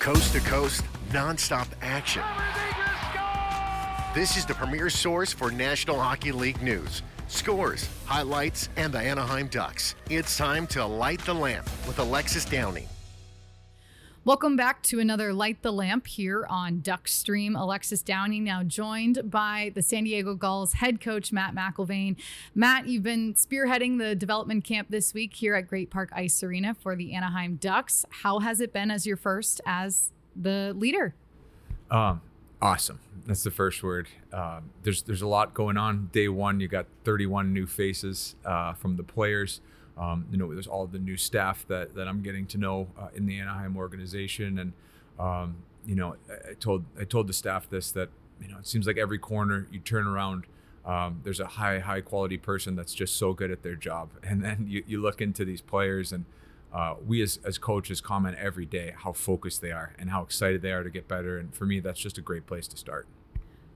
Coast to coast, nonstop action. This is the premier source for National Hockey League news, scores, highlights, and the Anaheim Ducks. It's time to light the lamp with Alexis Downie. Welcome back to another Light the Lamp here on Duck Stream. Alexis Downie now joined by the San Diego Gulls head coach Matt McIlvane. Matt, you've been spearheading the development camp this week here at Great Park Ice Arena for the Anaheim Ducks. How has it been as your first as the leader? Um, awesome. That's the first word. Um, there's there's a lot going on. Day one, you got 31 new faces uh, from the players. Um, you know, there's all the new staff that, that I'm getting to know uh, in the Anaheim organization, and um, you know, I, I, told I told the staff this that you know it seems like every corner you turn around, um, there's a high high quality person that's just so good at their job, and then you, you look into these players and. Uh, we as, as coaches comment every day how focused they are and how excited they are to get better. And for me, that's just a great place to start.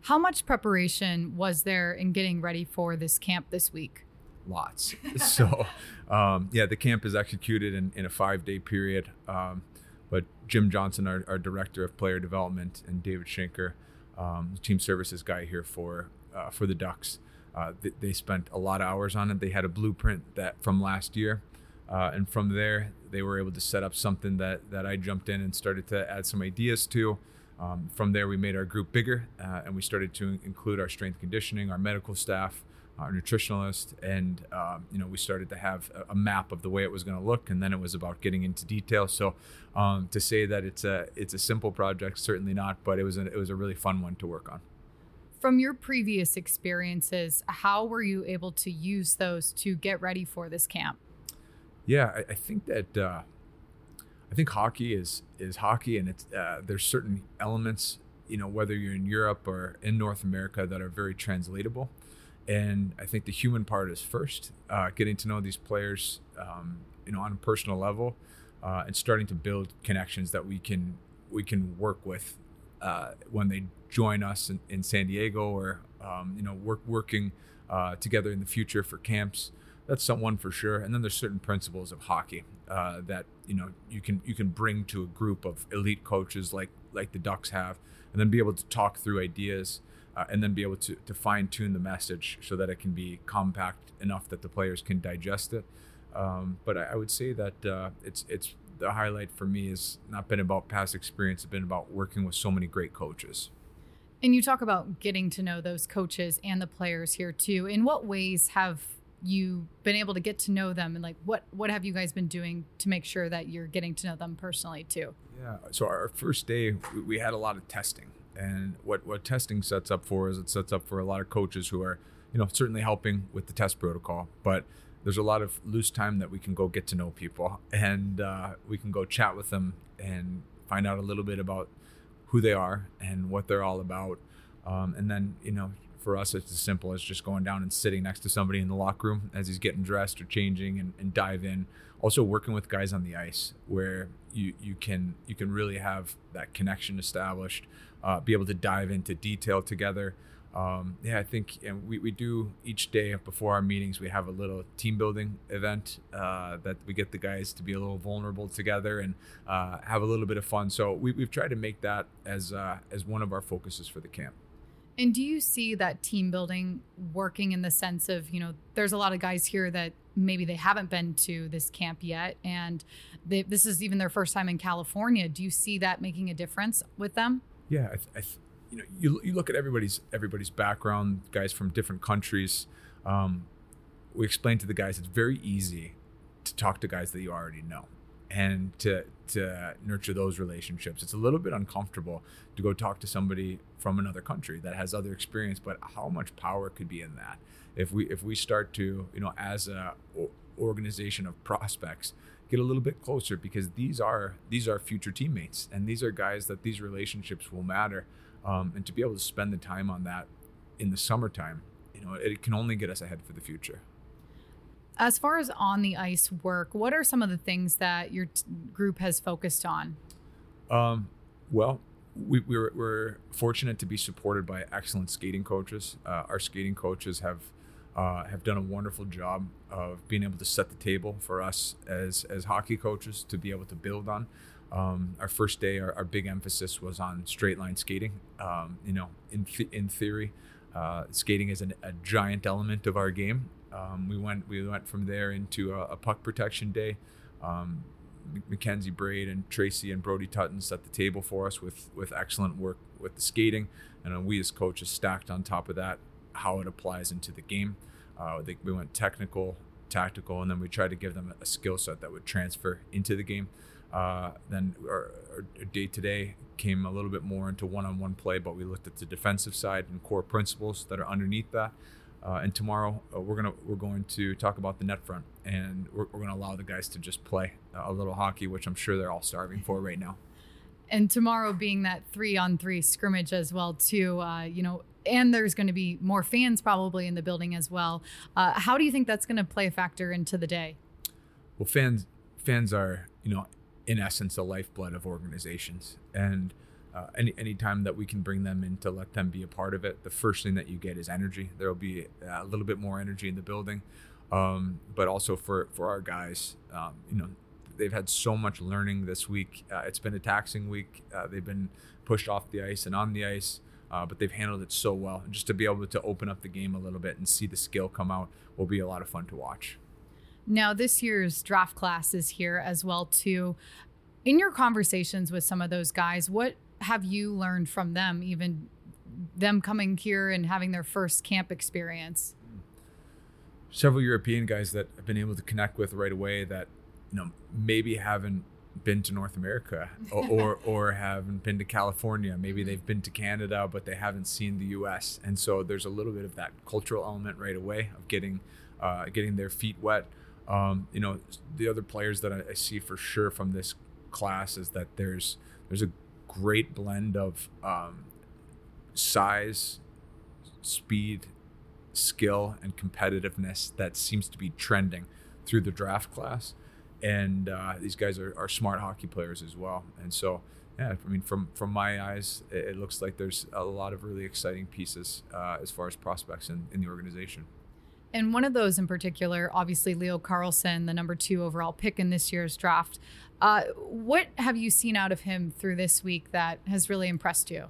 How much preparation was there in getting ready for this camp this week? Lots. so, um, yeah, the camp is executed in, in a five day period. Um, but Jim Johnson, our, our, director of player development, and David Schenker, um, team services guy here for uh, for the Ducks, uh, they, they, spent a lot of hours on it. They had a blueprint that from last year, uh, and from there they were able to set up something that that I jumped in and started to add some ideas to. Um, from there, we made our group bigger, uh, and we started to include our strength conditioning, our medical staff, our nutritionalist, and um, you know we started to have a, a, map of the way it was going to look, and then it was about getting into detail. So um, to say that it's a it's a simple project, certainly not, but it was a, it was a really fun one to work on. From your previous experiences, how were you able to use those to get ready for this camp? Yeah, I, I think that uh, I think hockey is is hockey, and it's uh, there's certain elements, you know, whether you're in Europe or in North America, that are very translatable and I think the human part is first, uh, getting to know these players, um, you know, on a personal level, uh, and starting to build connections that we can we can work with uh, when they join us in, in San Diego or um, you know work working uh, together in the future for camps. That's someone for sure. And then there's certain principles of hockey uh, that you know you can you can bring to a group of elite coaches like like the Ducks have, and then be able to talk through ideas uh, and then be able to, to fine tune the message so that it can be compact enough that the players can digest it. Um, but I, I, would say that uh, it's it's the highlight for me has not been about past experience; it's been about working with so many great coaches. And you talk about getting to know those coaches and the players here too. In what ways have you been able to get to know them, and like what what have you guys been doing to make sure that you're getting to know them personally too? Yeah. So our first day, we had a lot of testing. And what, what testing sets up for is it sets up for a lot of coaches who are, you know, certainly helping with the test protocol, but there's a lot of loose time that we can go get to know people and uh, we can go chat with them and find out a little bit about who they are and what they're all about. Um, and then, you know, for us, it's as simple as just going down and sitting next to somebody in the locker room as he's getting dressed or changing and, and dive in. Also working with guys on the ice where you, you can you can really have that connection established uh, be able to dive into detail together. Um, yeah, I think and we, we do each day before our meetings, we have a little team building event uh, that we get the guys to be a little vulnerable together and uh, have a little bit of fun. So we, we've tried to make that as, uh, as one of our focuses for the camp. And do you see that team building working in the sense of, you know, there's a lot of guys here that maybe they haven't been to this camp yet and they, this is even their first time in California. Do you see that making a difference with them? Yeah, I, I, you know, you, you look at everybody's everybody's background, guys from different countries. Um, we explain to the guys it's very easy to talk to guys that you already know and to to nurture those relationships. It's a little bit uncomfortable to go talk to somebody from another country that has other experience, but how much power could be in that if we if we start to you know as a organization of prospects get a little bit closer because these are these are future teammates and these are guys that these relationships will matter um, and to be able to spend the time on that in the summertime you know it can only get us ahead for the future as far as on the ice work what are some of the things that your t- group has focused on um, well we, we're, we're fortunate to be supported by excellent skating coaches uh, our skating coaches have uh, have done a wonderful job of being able to set the table for us as as hockey coaches to be able to build on. Um, our first day, our, our, big emphasis was on straight line skating. Um, you know, in in theory, uh, skating is an, a giant element of our game. Um, we went we went from there into a, a puck protection day. Um, Mackenzie Braid and Tracy and Brody Tutton set the table for us with with excellent work with the skating, and we as coaches stacked on top of that how it applies into the game. Uh, they, we went technical, tactical, and then we tried to give them a skill set that would transfer into the game. Uh, then our, our day to day came a little bit more into one-on-one play, but we looked at the defensive side and core principles that are underneath that. Uh, and tomorrow uh, we're gonna we're going to talk about the net front, and we're, we're gonna allow the guys to just play a little hockey, which I'm sure they're all starving for right now. And tomorrow being that three on three scrimmage as well too, uh, you know, and there's going to be more fans probably in the building as well. Uh, how do you think that's going to play a factor into the day? Well, fans fans are you know in essence the lifeblood of organizations, and uh, any anytime that we can bring them in to let them be a part of it, the first thing that you get is energy. There will be a little bit more energy in the building, um, but also for for our guys, um, you know, they've had so much learning this week. Uh, it's been a taxing week. Uh, they've been pushed off the ice and on the ice, uh, but they've handled it so well. And just to be able to open up the game a little bit and see the skill come out will be a lot of fun to watch. Now, this year's draft class is here as well too. In your conversations with some of those guys, what have you learned from them, even them coming here and having their first camp experience? Several European guys that I've been able to connect with right away that, you know, maybe haven't been to North America or, or, or haven't been to California. Maybe they've been to Canada, but they haven't seen the U.S. And so there's a little bit of that cultural element right away of getting uh, getting their feet wet. Um, you know, the other players that I, I, see for sure from this class is that there's there's a great blend of um, size, speed, skill, and competitiveness that seems to be trending through the draft class. And uh, these guys are, are smart hockey players as well. And so, yeah, I mean, from from my eyes, it, looks like there's a lot of really exciting pieces uh, as far as prospects in, in the organization. And one of those in particular, obviously Leo Carlsson, the number two overall pick in this year's draft. Uh, what have you seen out of him through this week that has really impressed you?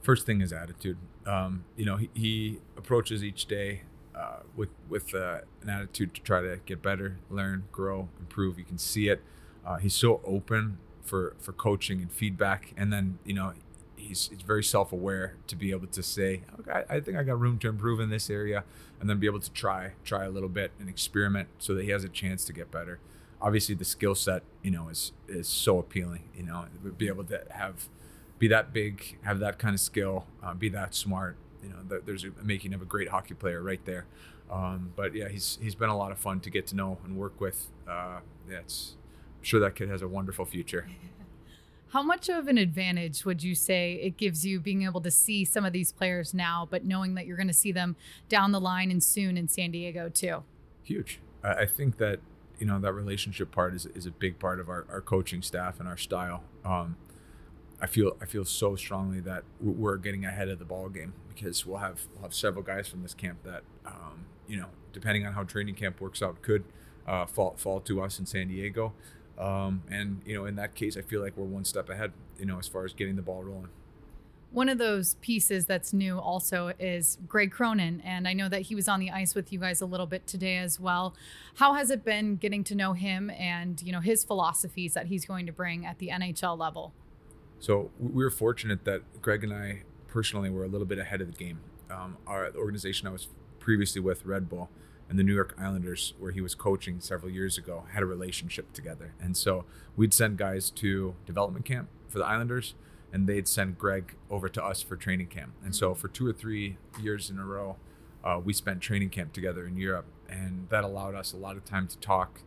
First thing is attitude. Um, you know, he, he, approaches each day uh, with with uh, an attitude to try to get better, learn, grow, improve. You can see it. Uh, he's so open for for coaching and feedback, and then you know he's, he's very self-aware to be able to say, okay, I think I got room to improve in this area, and then be able to try try a little bit and experiment so that he has a chance to get better. Obviously, the skill set, you know, is is so appealing. You know, be able to have be that big, have that kind of skill, uh, be that smart. You know, there's a making of a great hockey player right there. Um, but yeah, he's he's been a lot of fun to get to know and work with. Uh, yeah, it's I'm sure that kid has a wonderful future. How much of an advantage would you say it gives you being able to see some of these players now, but knowing that you're going to see them down the line and soon in San Diego too? Huge. I think that you know that relationship part is, is a big part of our, our coaching staff and our style. Um, I feel I feel so strongly that we're getting ahead of the ball game because we'll have we'll have several guys from this camp that um, you know depending on how training camp works out could uh, fall fall to us in San Diego. Um, and you know, in that case, I feel like we're one step ahead. You know, as far as getting the ball rolling. One of those pieces that's new also is Greg Cronin, and I know that he was on the ice with you guys a little bit today as well. How has it been getting to know him and you know his philosophies that he's going to bring at the NHL level? So we were fortunate that Greg and I personally were a little bit ahead of the game. Um, our organization I was previously with, Red Bull, and the New York Islanders, where he was coaching several years ago, had a relationship together. And so we'd send guys to development camp for the Islanders, and they'd send Greg over to us for training camp. And so for two or three years in a row, uh, we spent training camp together in Europe, and that allowed us a lot of time to talk,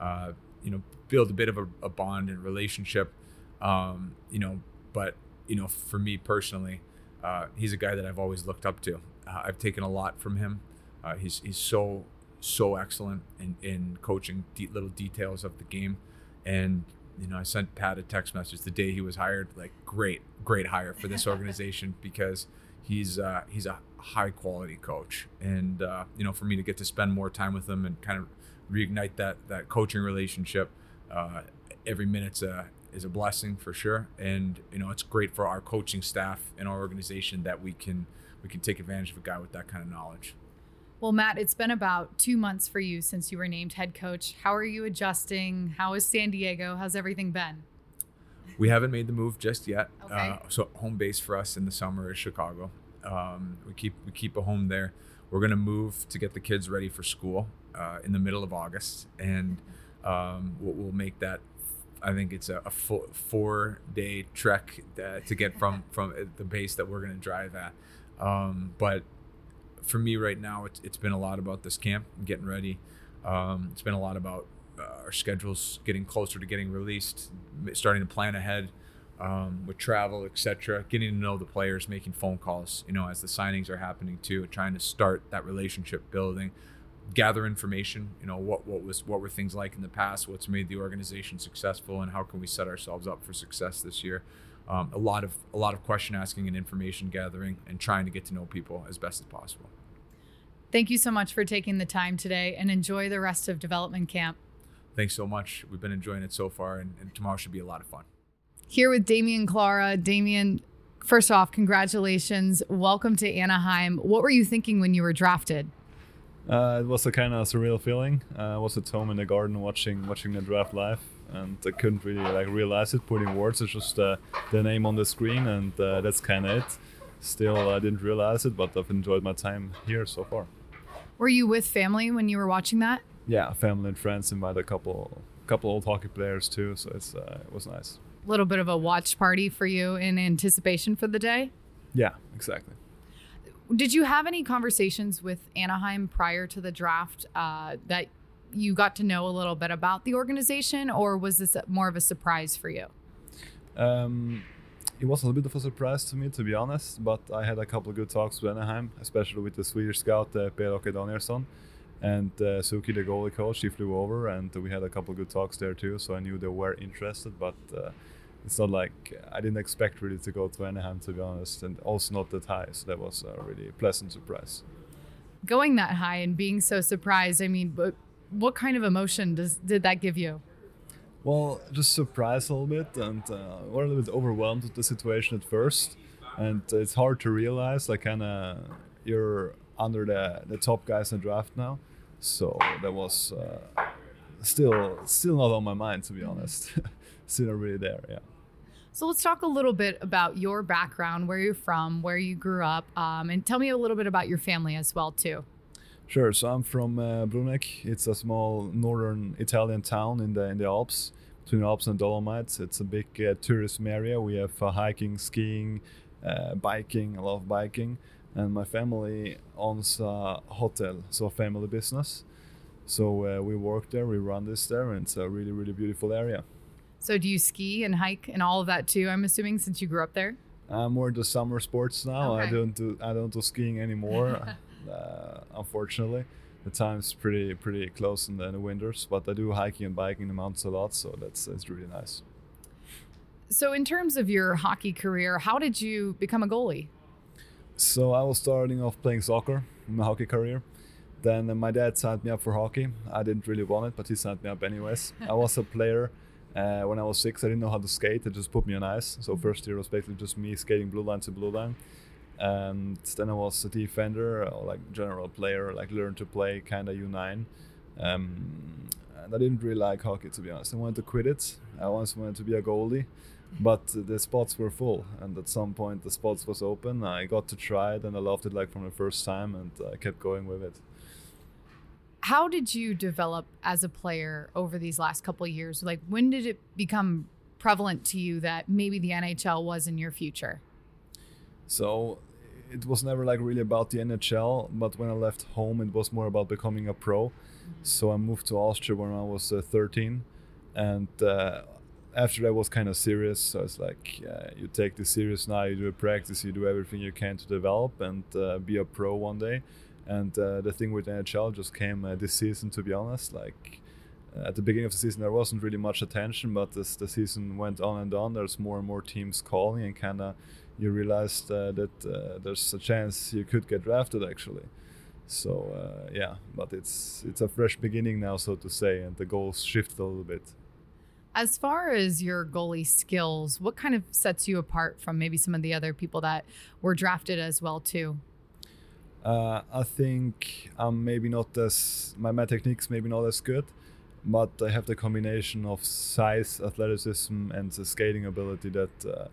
uh, you know, build a bit of a, a bond and relationship, um, you know. But you know, for me personally, uh, he's a guy that I've always looked up to. Uh, I've taken a lot from him. Uh, he's he's so so excellent in in coaching de- little details of the game, and you know I sent Pat a text message the day he was hired, like great great hire for this organization because he's uh, he's a high quality coach, and uh, you know for me to get to spend more time with him and kind of reignite that that coaching relationship. Uh, every minute's a is a blessing for sure, and you know it's great for our coaching staff and our organization that we can we can take advantage of a guy with that kind of knowledge. Well, Matt, it's been about two months for you since you were named head coach. How are you adjusting? How is San Diego? How's everything been? We haven't made the move just yet. Okay. Uh, so home base for us in the summer is Chicago. Um, we keep we keep a home there. We're gonna move to get the kids ready for school uh, in the middle of August, and um, we'll, we'll make that. I think it's a, a full, four day trek uh, to get from from the base that we're gonna drive at. Um, but for me right now, it's, it's been a lot about this camp getting ready. Um, it's been a lot about uh, our schedules getting closer to getting released, starting to plan ahead um, with travel, etc. Getting to know the players, making phone calls, you know, as the signings are happening too, trying to start that relationship building, gather information. You know, what what was what were things like in the past? What's made the organization successful, and how can we set ourselves up for success this year? Um, a lot of a lot of question asking and information gathering, and trying to get to know people as best as possible. Thank you so much for taking the time today and enjoy the rest of development camp. Thanks so much. We've been enjoying it so far, and, and tomorrow should be a lot of fun. Here with Damian Clara. Damian, first off, congratulations. Welcome to Anaheim. What were you thinking when you were drafted? Uh, it was a kind of surreal feeling. Uh, I was at home in the garden watching watching the draft live, and I couldn't really like realize it. Putting words, it's just uh, the name on the screen, and uh, that's kind of it. Still, I didn't realize it, but I've enjoyed my time here so far. Were you with family when you were watching that? Yeah, family and friends invited a couple couple old hockey players too, so it's uh, it was nice. A little bit of a watch party for you in anticipation for the day. Yeah, exactly. Did you have any conversations with Anaheim prior to the draft uh, that you got to know a little bit about the organization, or was this more of a surprise for you? Um, it was a little bit of a surprise to me, to be honest. But I had a couple of good talks with Anaheim, especially with the Swedish scout uh, Per-Åke Danielsson and uh, Suki, the goalie coach. He flew over, and we had a couple of good talks there too. So I knew they were interested, but uh, it's not like I didn't expect really to go to Anaheim, to be honest, and also not that high. So that was a really pleasant surprise. Going that high and being so surprised, I mean, what, what kind of emotion does did that give you? Well, just surprised a little bit, and uh, we're a little bit overwhelmed with the situation at first, and it's hard to realize like kind of you're under the the top guys in the draft now, so that was uh, still still not on my mind to be honest, still not really there. Yeah. So let's talk a little bit about your background, where you're from, where you grew up, um, and tell me a little bit about your family as well too. Sure. So I'm from uh, Bruneck. It's a small northern Italian town in the in the Alps, between Alps and Dolomites. It's a big uh, tourism area. We have uh, hiking, skiing, uh, biking. I love biking, and my family owns a hotel, so a family business. So uh, we work there. We run this there, and it's a really really beautiful area. So do you ski and hike and all of that too? I'm assuming since you grew up there. I'm more into summer sports now. I don't do I don't do skiing anymore. uh, unfortunately, the time's pretty pretty close in the, in the winters. But I do hiking and biking in the mountains a lot, so that's that's really nice. So in terms of your hockey career, how did you become a goalie? So I was starting off playing soccer in my hockey career. Then uh, my dad signed me up for hockey. I didn't really want it, but he signed me up anyways. I was a player uh, when I was six. I didn't know how to skate. They just put me on ice. So first year was basically just me skating blue line to blue line. And then I was a defender, or like general player, like learn to play kind of U9. Um, and I didn't really like hockey to be honest. I wanted to quit it. I once wanted to be a goalie but the spots were full and at some point the spots was open i got to try it and i loved it like from the first time and i kept going with it How did you develop as a player over these last couple of years? Like when did it become prevalent to you that maybe the NHL was in your future? so it was never like really about the nhl but when i left home it was more about becoming a pro. So i moved to austria when i was uh, 13 and uh, after that was kind of serious. So it's like uh, you take this serious now you do a practice you do everything you can to develop and uh, be a pro one day. And uh, the thing with nhl just came uh, this season to be honest. Like at the beginning of the season there wasn't really much attention but as the season went on and on there's more and more teams calling and kind of you realized uh, that uh, there's a chance you could get drafted actually so uh, yeah but it's it's a fresh beginning now so to say and the goals shifted a little bit As far as your goalie skills, what kind of sets you apart from maybe some of the other people that were drafted as well too? Uh, I think I'm maybe not as my my techniques maybe not as good, but I have the combination of size, athleticism, and the skating ability that uh,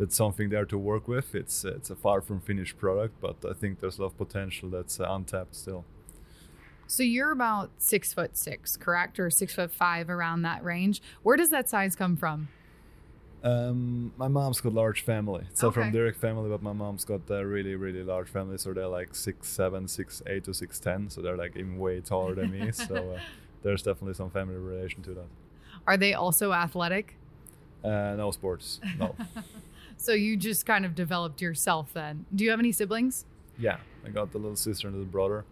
that's something there to work with. It's it's a far from finished product, but I think there's a lot of potential that's uh, untapped still. So you're about six foot six, correct, or six foot five around that range. Where does that size come from? Um, my mom's got large family. It's not Okay. from direct family, but my mom's got a really, really large family. So they're like six, seven, six, eight to six, ten. So they're like even way taller than me. So uh, there's definitely some family relation to that. Are they also athletic? Uh, no sports. No. So you just kind of developed yourself then. Do you have any siblings? yeah, I got the little sister and little brother.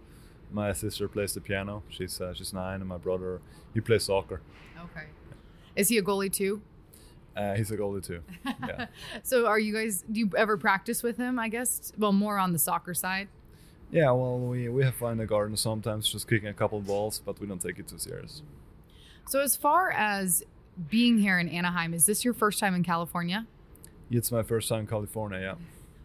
My sister plays the piano. She's uh, she's nine, and my brother he plays soccer. Okay. Is he a goalie too? Uh, he's a goalie too. Yeah. So are you guys do you ever practice with him, I guess? Well, more on the soccer side. yeah. Well, we we have fun in the garden sometimes, just kicking a couple balls, but we don't take it too serious. So as far as being here in Anaheim, is this your first time in California? It's my first time in California. Yeah.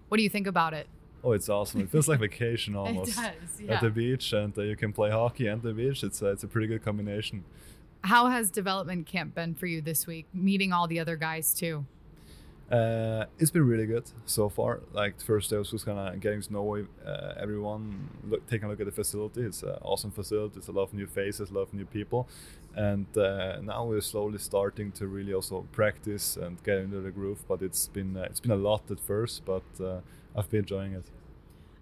What do you think about it? Oh, it's awesome. It feels like vacation almost. does, At the beach, and uh, you can play hockey and the beach. It's uh, it's a pretty good combination. How has development camp been for you this week? Meeting all the other guys too. Uh, it's been really good so far. Like the first day was just kind of getting to know uh, everyone, look, taking a look at the facility. It's an awesome facility. It's a lot of new faces, a lot of new people, and uh, now we're slowly starting to really also practice and get into the groove. But it's been uh, it's been a lot at first, but uh, I've been enjoying it.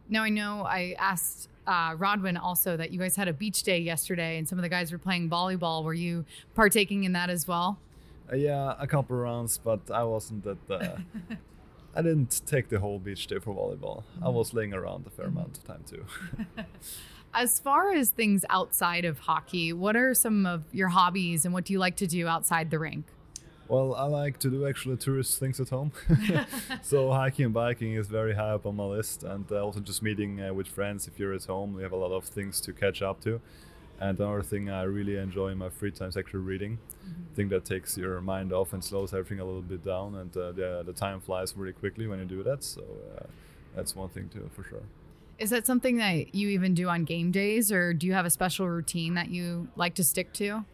Now I know I asked uh, Rodwin also that you guys had a beach day yesterday, and some of the guys were playing volleyball. Were you partaking in that as well? Uh, yeah, a couple rounds, but I wasn't at the. I didn't take the whole beach day for volleyball. I was laying around a fair amount of time too. As far as things outside of hockey, what are some of your hobbies, and what do you like to do outside the rink? Well, I like to do actually tourist things at home. so hiking and biking is very high up on my list, and uh, also just meeting uh, with friends. If you're at home, we have a lot of things to catch up to. And another thing I really enjoy in my free time is actually reading. I think that takes your mind off and slows everything a little bit down, and uh, the the time flies really quickly when you do that. So uh, that's one thing too, for sure. Is that something that you even do on game days, or do you have a special routine that you like to stick to?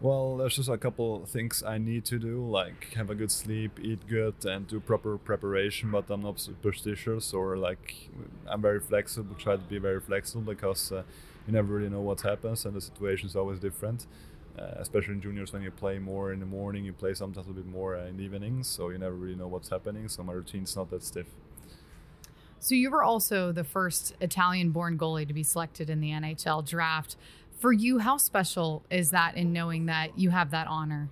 Well, there's just a couple things I need to do, like have a good sleep, eat good, and do proper preparation. But I'm not superstitious or like I'm very flexible. Try to be very flexible because uh, you never really know what happens, and the situation is always different. Uh, especially in juniors, when you play more in the morning, you play sometimes a bit more uh, in the evenings, so you never really know what's happening. So my routine's not that stiff. So you were also the first Italian-born goalie to be selected in the NHL draft. For you, how special is that in knowing that you have that honor?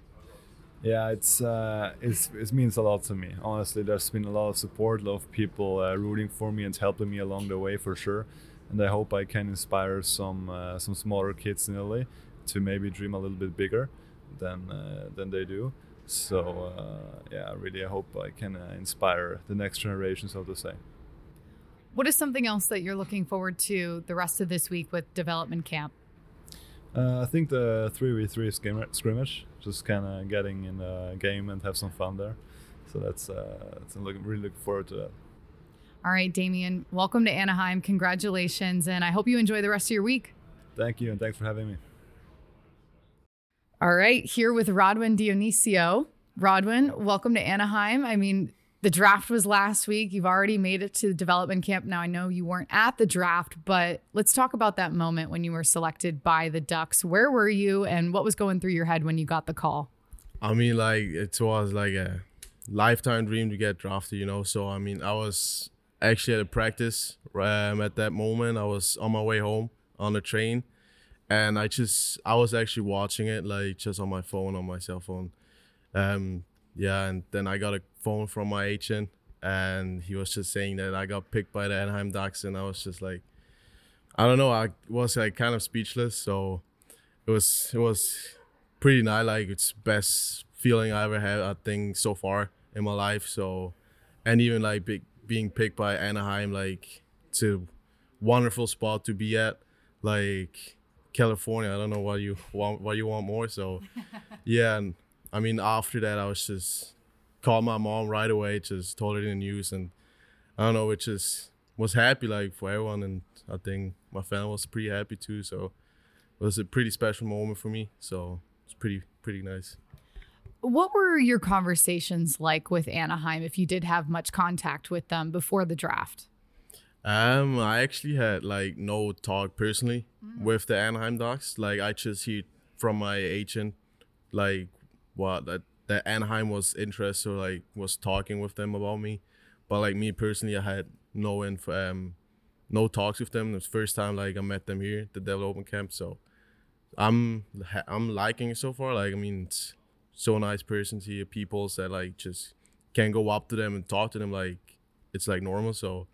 Yeah, it's uh, it's it means a lot to me. Honestly, there's been a lot of support, a lot of people uh, rooting for me and helping me along the way for sure. And I hope I can inspire some uh, some smaller kids in Italy to maybe dream a little bit bigger than uh, than they do. So uh, yeah, really, I hope I can uh, inspire the next generation, so to say. What is something else that you're looking forward to the rest of this week with development camp? Uh, I think the three v three scrimmage, just kind of getting in a game and have some fun there. So that's uh, that's I'm looking, really looking forward to that. All right, Damian, welcome to Anaheim. Congratulations, and I hope you enjoy the rest of your week. Thank you, and thanks for having me. All right, here with Rodwin Dionicio. Rodwin, welcome to Anaheim. I mean, the draft was last week. You've already made it to the development camp. Now, I know you weren't at the draft, but let's talk about that moment when you were selected by the Ducks. Where were you, and what was going through your head when you got the call? I mean, like it was like a lifetime dream to get drafted, you know. So I mean, I was actually at a practice um, at that moment. I was on my way home on the train, and I just I was actually watching it like just on my phone on my cell phone. Um, yeah, and then I got a phone from my agent, and he was just saying that I got picked by the Anaheim Ducks, and I was just like, I don't know, I was like kind of speechless. So it was it was pretty nice. Like it's best feeling I ever had, I think, so far in my life. So, and even like big, being picked by Anaheim, like it's a wonderful spot to be at. Like California, I don't know what you want, what you want more. So, yeah, and I mean, after that, I was just called my mom right away, just told her the news, and I don't know, it just was happy like for everyone, and I think my family was pretty happy too. So it was a pretty special moment for me. So it's pretty pretty nice. What were your conversations like with Anaheim if you did have much contact with them before the draft? Um, I actually had like no talk personally with the Anaheim Ducks. Like I just hear from my agent, like what that that Anaheim was interested or like was talking with them about me. But like me personally, I had no info, um, no talks with them. It was the first time like I met them here, the Development Camp. So I'm I'm liking it so far. Like I mean, it's so nice person to hear people that like just can go up to them and talk to them like it's like normal. So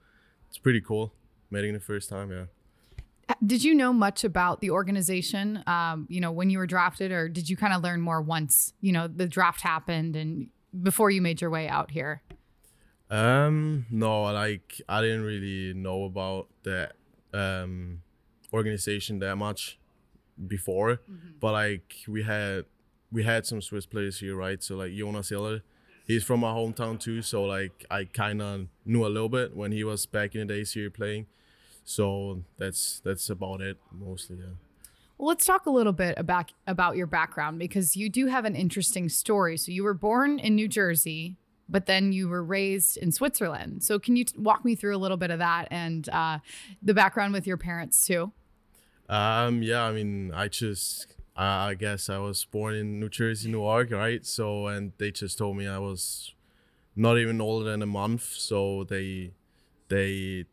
it's pretty cool meeting the first time. Yeah. Did you know much about the organization, um, you know, when you were drafted, or did you kind of learn more once, you know, the draft happened and before you made your way out here? Um, no, like I didn't really know about the um organization that much before, but like we had we had some Swiss players here, right? So like Jonas Hiller, he's from my hometown too, so like I kind of knew a little bit when he was back in the days here playing. So that's that's about it mostly. Yeah. Well, let's talk a little bit about about your background because you do have an interesting story. So you were born in New Jersey, but then you were raised in Switzerland. So can you t- walk me through a little bit of that and uh, the background with your parents too? Um, yeah, I mean, I just, I I guess I was born in New Jersey, Newark, right? So, and they just told me I was not even older than a month. So they, they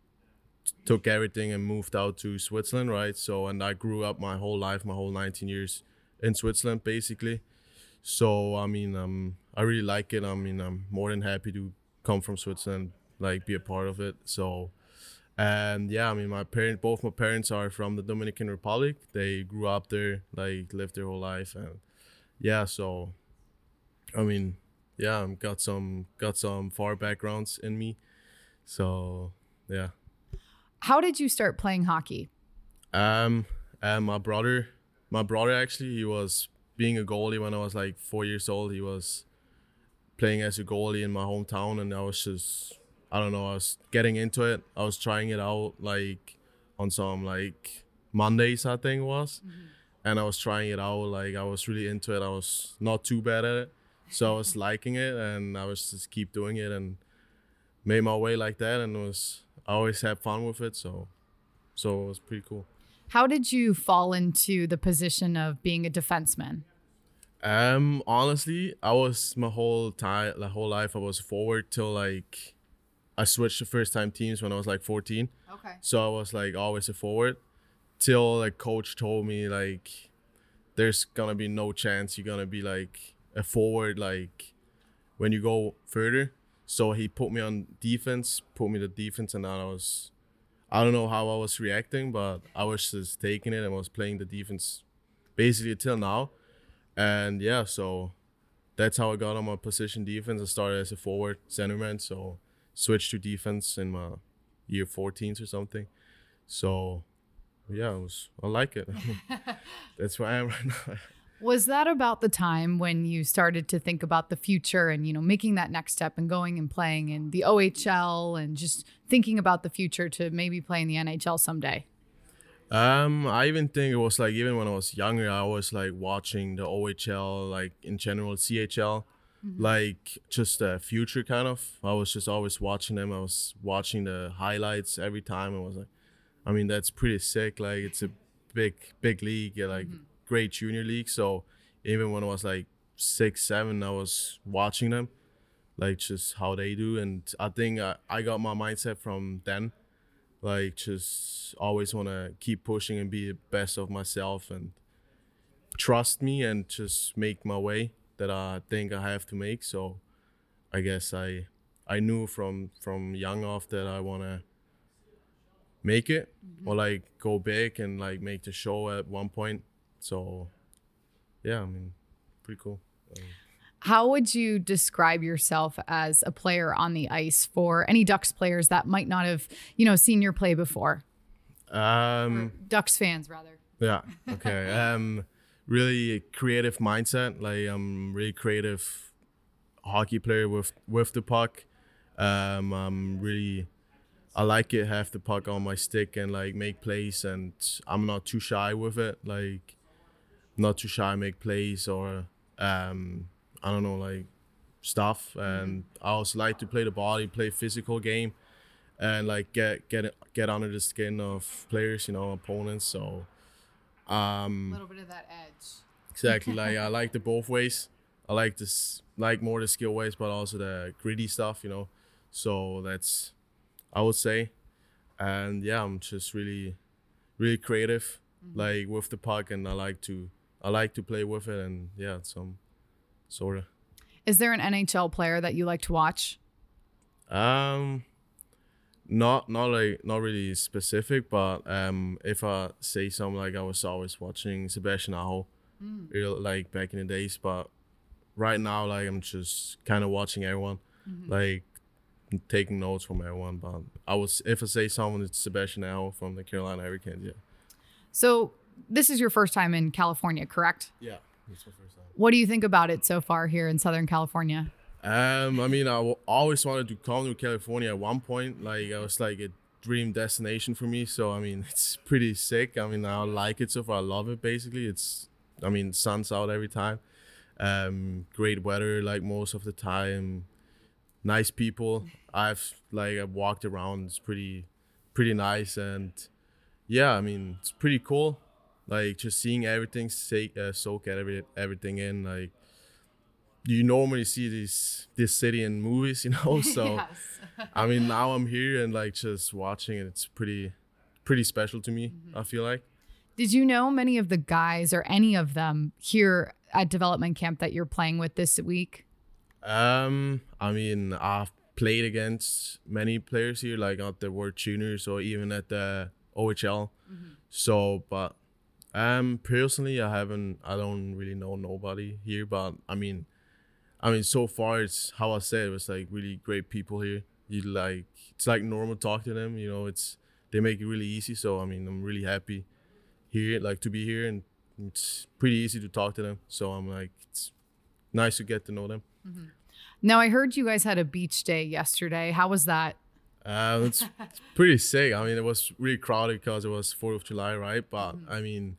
took everything and moved out to Switzerland, right? So, and I grew up my whole life, my whole 19 years in Switzerland, basically. So, I mean, um, I really like it. I mean, I'm more than happy to come from Switzerland, like be a part of it. So, and yeah, I mean, my parent, both my parents are from the Dominican Republic. They grew up there, like lived their whole life, and yeah. So, I mean, yeah, I've got some got some far backgrounds in me. So, yeah. How did you start playing hockey? Um, and my brother, my brother actually, he was being a goalie when I was like four years old. He was playing as a goalie in my hometown, and I was just, I don't know, I was getting into it. I was trying it out like on some like Mondays, I think it was, and I was trying it out. Like I was really into it. I was not too bad at it, so I was liking it, and I was just keep doing it and made my way like that, and it was I always had fun with it. So, so it was pretty cool. How did you fall into the position of being a defenseman? Um, honestly, I was my whole time, my whole life, I was forward till like I switched to first time teams when I was like 14. Okay. So I was like always a forward till like coach told me like there's gonna be no chance you're gonna be like a forward like when you go further. So he put me on defense, put me to defense, and I was I don't know how I was reacting, but I was just taking it and was playing the defense basically till now. And yeah, so that's how I got on my position defense. I started as a forward centerman, so switched to defense in my year 14s or something. So yeah, was I like it. that's where I am right now. Was that about the time when you started to think about the future and you know making that next step and going and playing in the OHL and just thinking about the future to maybe play in the NHL someday? Um, I even think it was like even when I was younger, I was like watching the OHL, like in general CHL, like just the future kind of. I was just always watching them. I was watching the highlights every time. I was like, I mean, that's pretty sick. Like it's a big, big league, like great junior league. So even when I was like six, seven, I was watching them, like just how they do. And I think I, I got my mindset from then like just always want to keep pushing and be the best of myself and trust me and just make my way that I think I have to make so I guess I I knew from from young off that I want to make it or like go big and like make the show at one point so yeah I mean pretty cool Um, How would you describe yourself as a player on the ice for any Ducks players that might not have, you know, seen your play before? um Ducks fans, rather. Yeah. Okay. um, really creative mindset. Like I'm really creative hockey player with with the puck. Um, I'm really I like it have the puck on my stick and like make plays and I'm not too shy with it. Like not too shy make plays or um I don't know like stuff and I also like to play the body, play physical game and like get get get under the skin of players, you know, opponents. So um A little bit of that edge. exactly like I like the both ways. I like this like more the skill ways but also the gritty stuff, you know. So that's I would say. And yeah, I'm just really really creative like with the puck and I like to I like to play with it and yeah, some sort of Is there an NHL player that you like to watch? Um, not not like not really specific, but um, if I say something like I was always watching Sebastian Aho, real like back in the days, but right now like I'm just kind of watching everyone, like taking notes from everyone. But I was if I say someone, it's Sebastian Aho from the Carolina Hurricanes. Yeah, So this is your first time in California, correct? yeah, that's my first time. What do you think about it so far here in Southern California? Um, I mean, I w- always wanted to come to California at one point. Like, it was like a dream destination for me. So, I mean, it's pretty sick. I mean, I like it so far. I love it. Basically, it's, I mean, sun's out every time. Um, great weather, like most of the time. Nice people. I've like I've walked around. It's pretty, pretty nice, and yeah, I mean, it's pretty cool. Like just seeing everything, say, uh, soak every everything in. Like you normally see this this city in movies, you know. So I mean, now I'm here and like just watching it. It's pretty pretty special to me. I feel like. Did you know many of the guys or any of them here at development camp that you're playing with this week? Um, I mean, I've played against many players here, like at the World Juniors or even at the OHL. So, but um, personally, I haven't. I don't really know nobody here, but I mean, I mean, so far it's how I said it was like really great people here. You like it's like normal talk to them. You know, it's they make it really easy. So I mean, I'm really happy here, like to be here, and it's pretty easy to talk to them. So I'm like, it's nice to get to know them. Mm-hmm. Now I heard you guys had a beach day yesterday. How was that? Uh, it's, it's pretty sick. I mean, it was really crowded because it was Fourth of July, right? But I mean,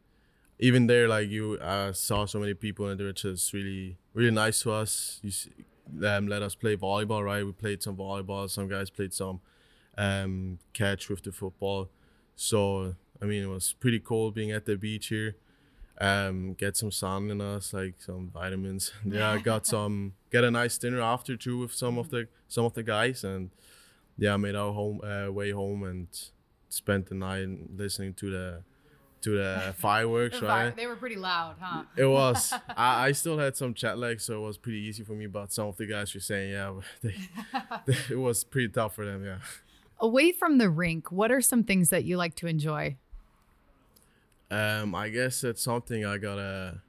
even there, like you uh, saw so many people, and they were just really, really nice to us. You see, um, let us play volleyball, right? We played some volleyball. Some guys played some um, catch with the football. So I mean, it was pretty cool being at the beach here. Um, get some sun in us, like some vitamins. yeah, I got some. Get a nice dinner after too with some of the some of the guys, and yeah, I made our home uh, way home and spent the night listening to the to the fireworks, right? They were pretty loud, huh? It was. I, I still had some chat lag, so it was pretty easy for me. But some of the guys were saying, yeah, they, they, it was pretty tough for them. Yeah. Away from the rink, what are some things that you like to enjoy? Um, I guess that's something I gotta,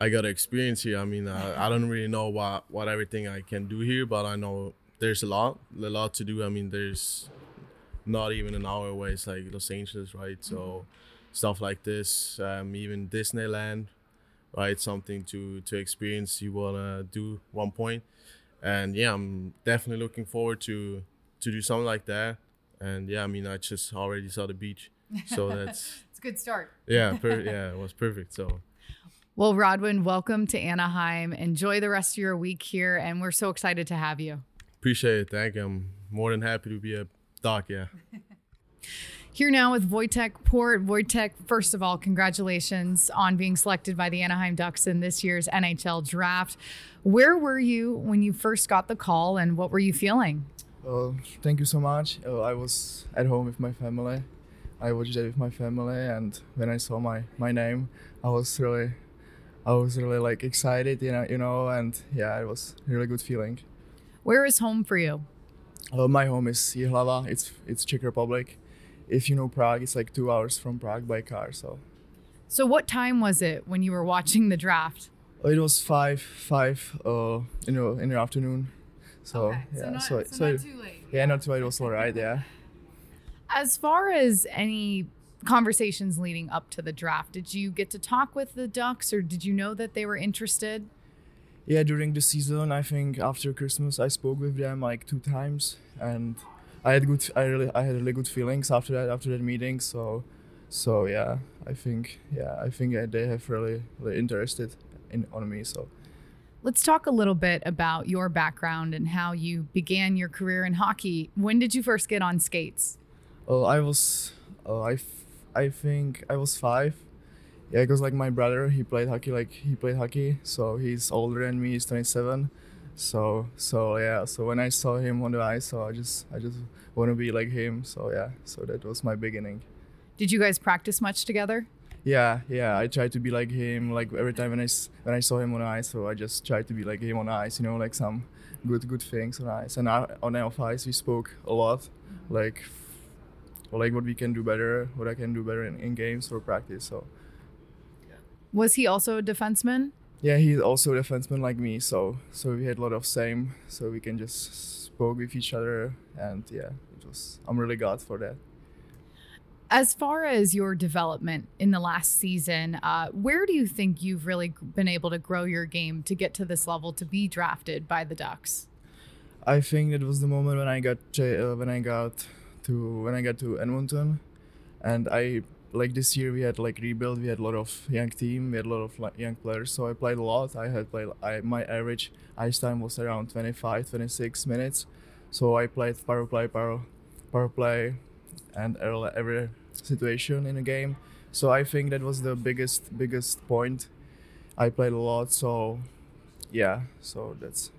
I gotta experience here. I mean, I, I don't really know what what everything I can do here, but I know there's a lot, a lot to do. I mean, there's not even an hour away. It's like Los Angeles, right? So stuff like this, um, even Disneyland, right? Something to to experience. You wanna do one point, and yeah, I'm definitely looking forward to to do something like that. And yeah, I mean, I just already saw the beach, so that's It's a good start. yeah, per- yeah, it was perfect. So Well, Rodwin, welcome to Anaheim. Enjoy the rest of your week here, and we're so excited to have you. appreciate it. Thank you. I'm more than happy to be a doc. Yeah. Here now with Vojtech Port. Wojtek, first of all, congratulations on being selected by the Anaheim Ducks in this year's NHL draft. Where were you when you first got the call, and what were you feeling? Uh, thank you so much. Uh, I was at home with my family. I watched it with my family, and when I saw my, my name, I was really, I was really like excited, you know, you know, and yeah, it was a really good feeling. Where is home for you? Uh, my home is Jihlava. It's it's Czech Republic. If you know Prague, it's like two hours from Prague by car. So So, what time was it when you were watching the draft? it was five five uh you know in the afternoon. So yeah, so so, too late. yeah, not too late. It was alright. Yeah. As far as any conversations leading up to the draft. Did you get to talk with the Ducks, or did you know that they were interested? Yeah, during the season, I think after Christmas, I spoke with them like two times, and I had good. I really, I had really good feelings after that. After that meeting, so, so yeah, I think, yeah, I think they have really, really interested in on me. So. Let's talk a little bit about your background and how you began your career in hockey. When did you first get on skates? Oh, I was, uh, I, f- I think I was five. Yeah, because like my brother, he played hockey. Like he played hockey, so he's older than me. He's 27. So so yeah. So when I saw him on the ice, so I just I just want to be like him. So yeah. So that was my beginning. Did you guys practice much together? Yeah, yeah. I tried to be like him. Like every time when I s- when I saw him on ice, so I just tried to be like him on ice. You know, like some good good things on ice. And I, on off ice, we spoke a lot, like like what we can do better, what I can do better in, in games or practice. So Was he also a defenseman? Yeah, he's also a defenseman like me. So so we had a lot of same. So we can just spoke with each other, and yeah, it was. I'm really glad for that. As far as your development in the last season, uh, where do you think you've really been able to grow your game to get to this level to be drafted by the Ducks? I think it was the moment when I got uh, when I got to when I got to Edmonton, and I like this year we had like rebuild. We had a lot of young team. We had a lot of like, young players. So I played a lot. I had played. I my average ice time was around 25, 26 minutes. So I played power play, power power play, and every every situation in a game. So I think that was the biggest biggest point. I played a lot. So yeah. So that's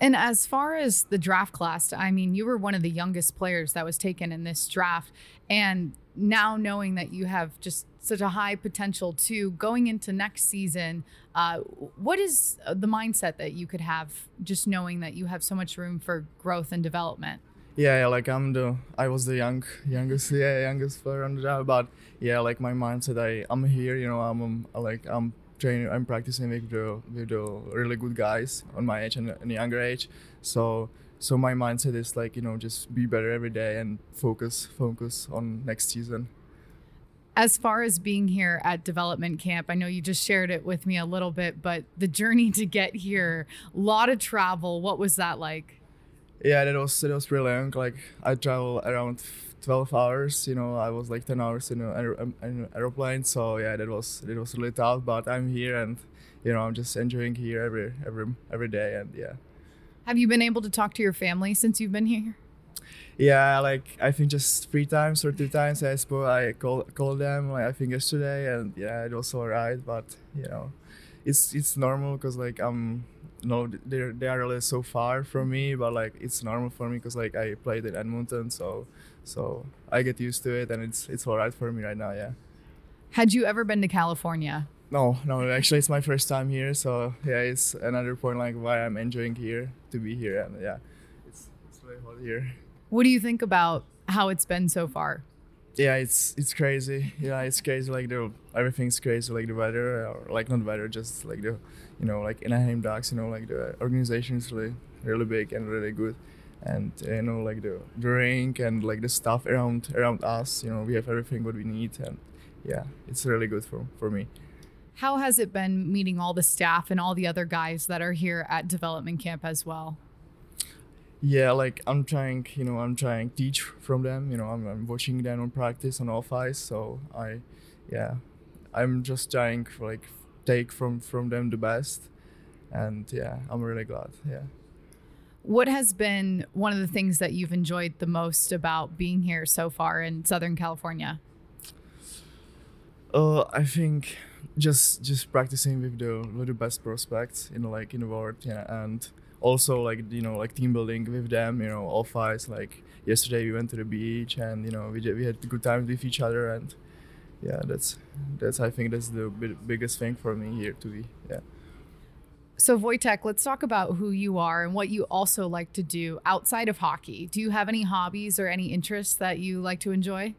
And as far as the draft class, I mean, you were one of the youngest players that was taken in this draft. And now knowing that you have just such a high potential to going into next season, uh, what is the mindset that you could have just knowing that you have so much room for growth and development? yeah, yeah, like I'm the I was the young youngest yeah youngest player on the job, but yeah, like my mindset, I I'm here, you know, I'm um, like I'm training, I'm practicing with the with the really good guys on my age and, and younger age, so so my mindset is like you know just be better every day and focus focus on next season. As far as being here at development camp, I know you just shared it with me a little bit, but the journey to get here, a lot of travel. What was that like? Yeah, that was that was really long. Like I travel around twelve hours. You know, I was like ten hours in an um, in aeroplane. So yeah, that was it was really tough. But I'm here, and you know, I'm just enjoying here every every every day. And yeah, Have you been able to talk to your family since you've been here? yeah, like I think just three times or two times I spoke. I called called them like I think yesterday, and yeah, it was alright. But you know, it's it's normal because like I'm no they're they are really so far from me, but like it's normal for me because like I played in Edmonton, so so I get used to it, and it's it's alright for me right now. Yeah. Had you ever been to California? No, no, actually it's my first time here, so yeah, it's another point like why I'm enjoying here to be here, and yeah, it's it's really hot here. What do you think about how it's been so far? yeah it's it's crazy yeah it's crazy like the everything's crazy like the weather or like not weather just like the you know like Anaheim Ducks you know like the organization is really really big and really good and uh, you know like the drink and like the stuff around around us you know we have everything what we need and yeah it's really good for for me How has it been meeting all the staff and all the other guys that are here at development camp as well? yeah like i'm trying you know i'm trying teach from them you know i'm, I'm watching them on practice on off ice so i yeah i'm just trying like take from from them the best and yeah i'm really glad yeah What has been one of the things that you've enjoyed the most about being here so far in Southern California? uh i think just just practicing with the with the best prospects in like in the world yeah and also like you know like team building with them you know all fights like yesterday we went to the beach and you know we, we had good times with each other and yeah that's that's i think that's the bi- biggest thing for me here to be yeah So, Vojtech, let's talk about who you are and what you also like to do outside of hockey. Do you have any hobbies or any interests that you like to enjoy?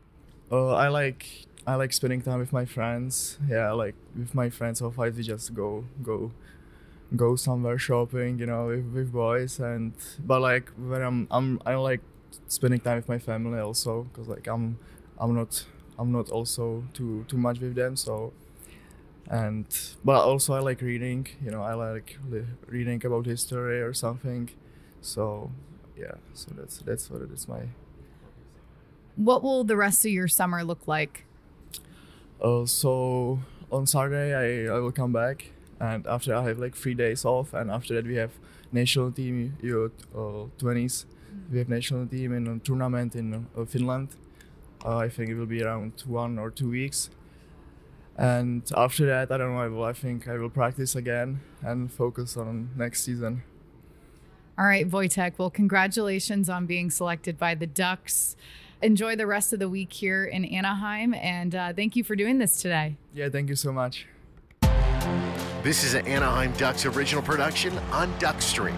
uh, i like i like spending time with my friends yeah like with my friends fight we just go go go somewhere shopping you know with, with boys and but like when i'm i'm i like spending time with my family also because like i'm i'm not I'm not also too too much with them. So and but also I like reading. You know, I like li- reading about history or something. So yeah, so that's that's what it is. My What will the rest of your summer look like? uh, so on Saturday I, I will come back, and after I have like three days off, and after that we have national team U uh, twenties. We have national team in a tournament in uh, Finland. Uh, I think it will be around one or two weeks. And after that, I don't know. I will. I think I will practice again and focus on next season. All right, Vojtech. Well, congratulations on being selected by the Ducks. Enjoy the rest of the week here in Anaheim, and uh, thank you for doing this today. Yeah, thank you so much. This is an Anaheim Ducks original production on Duckstream.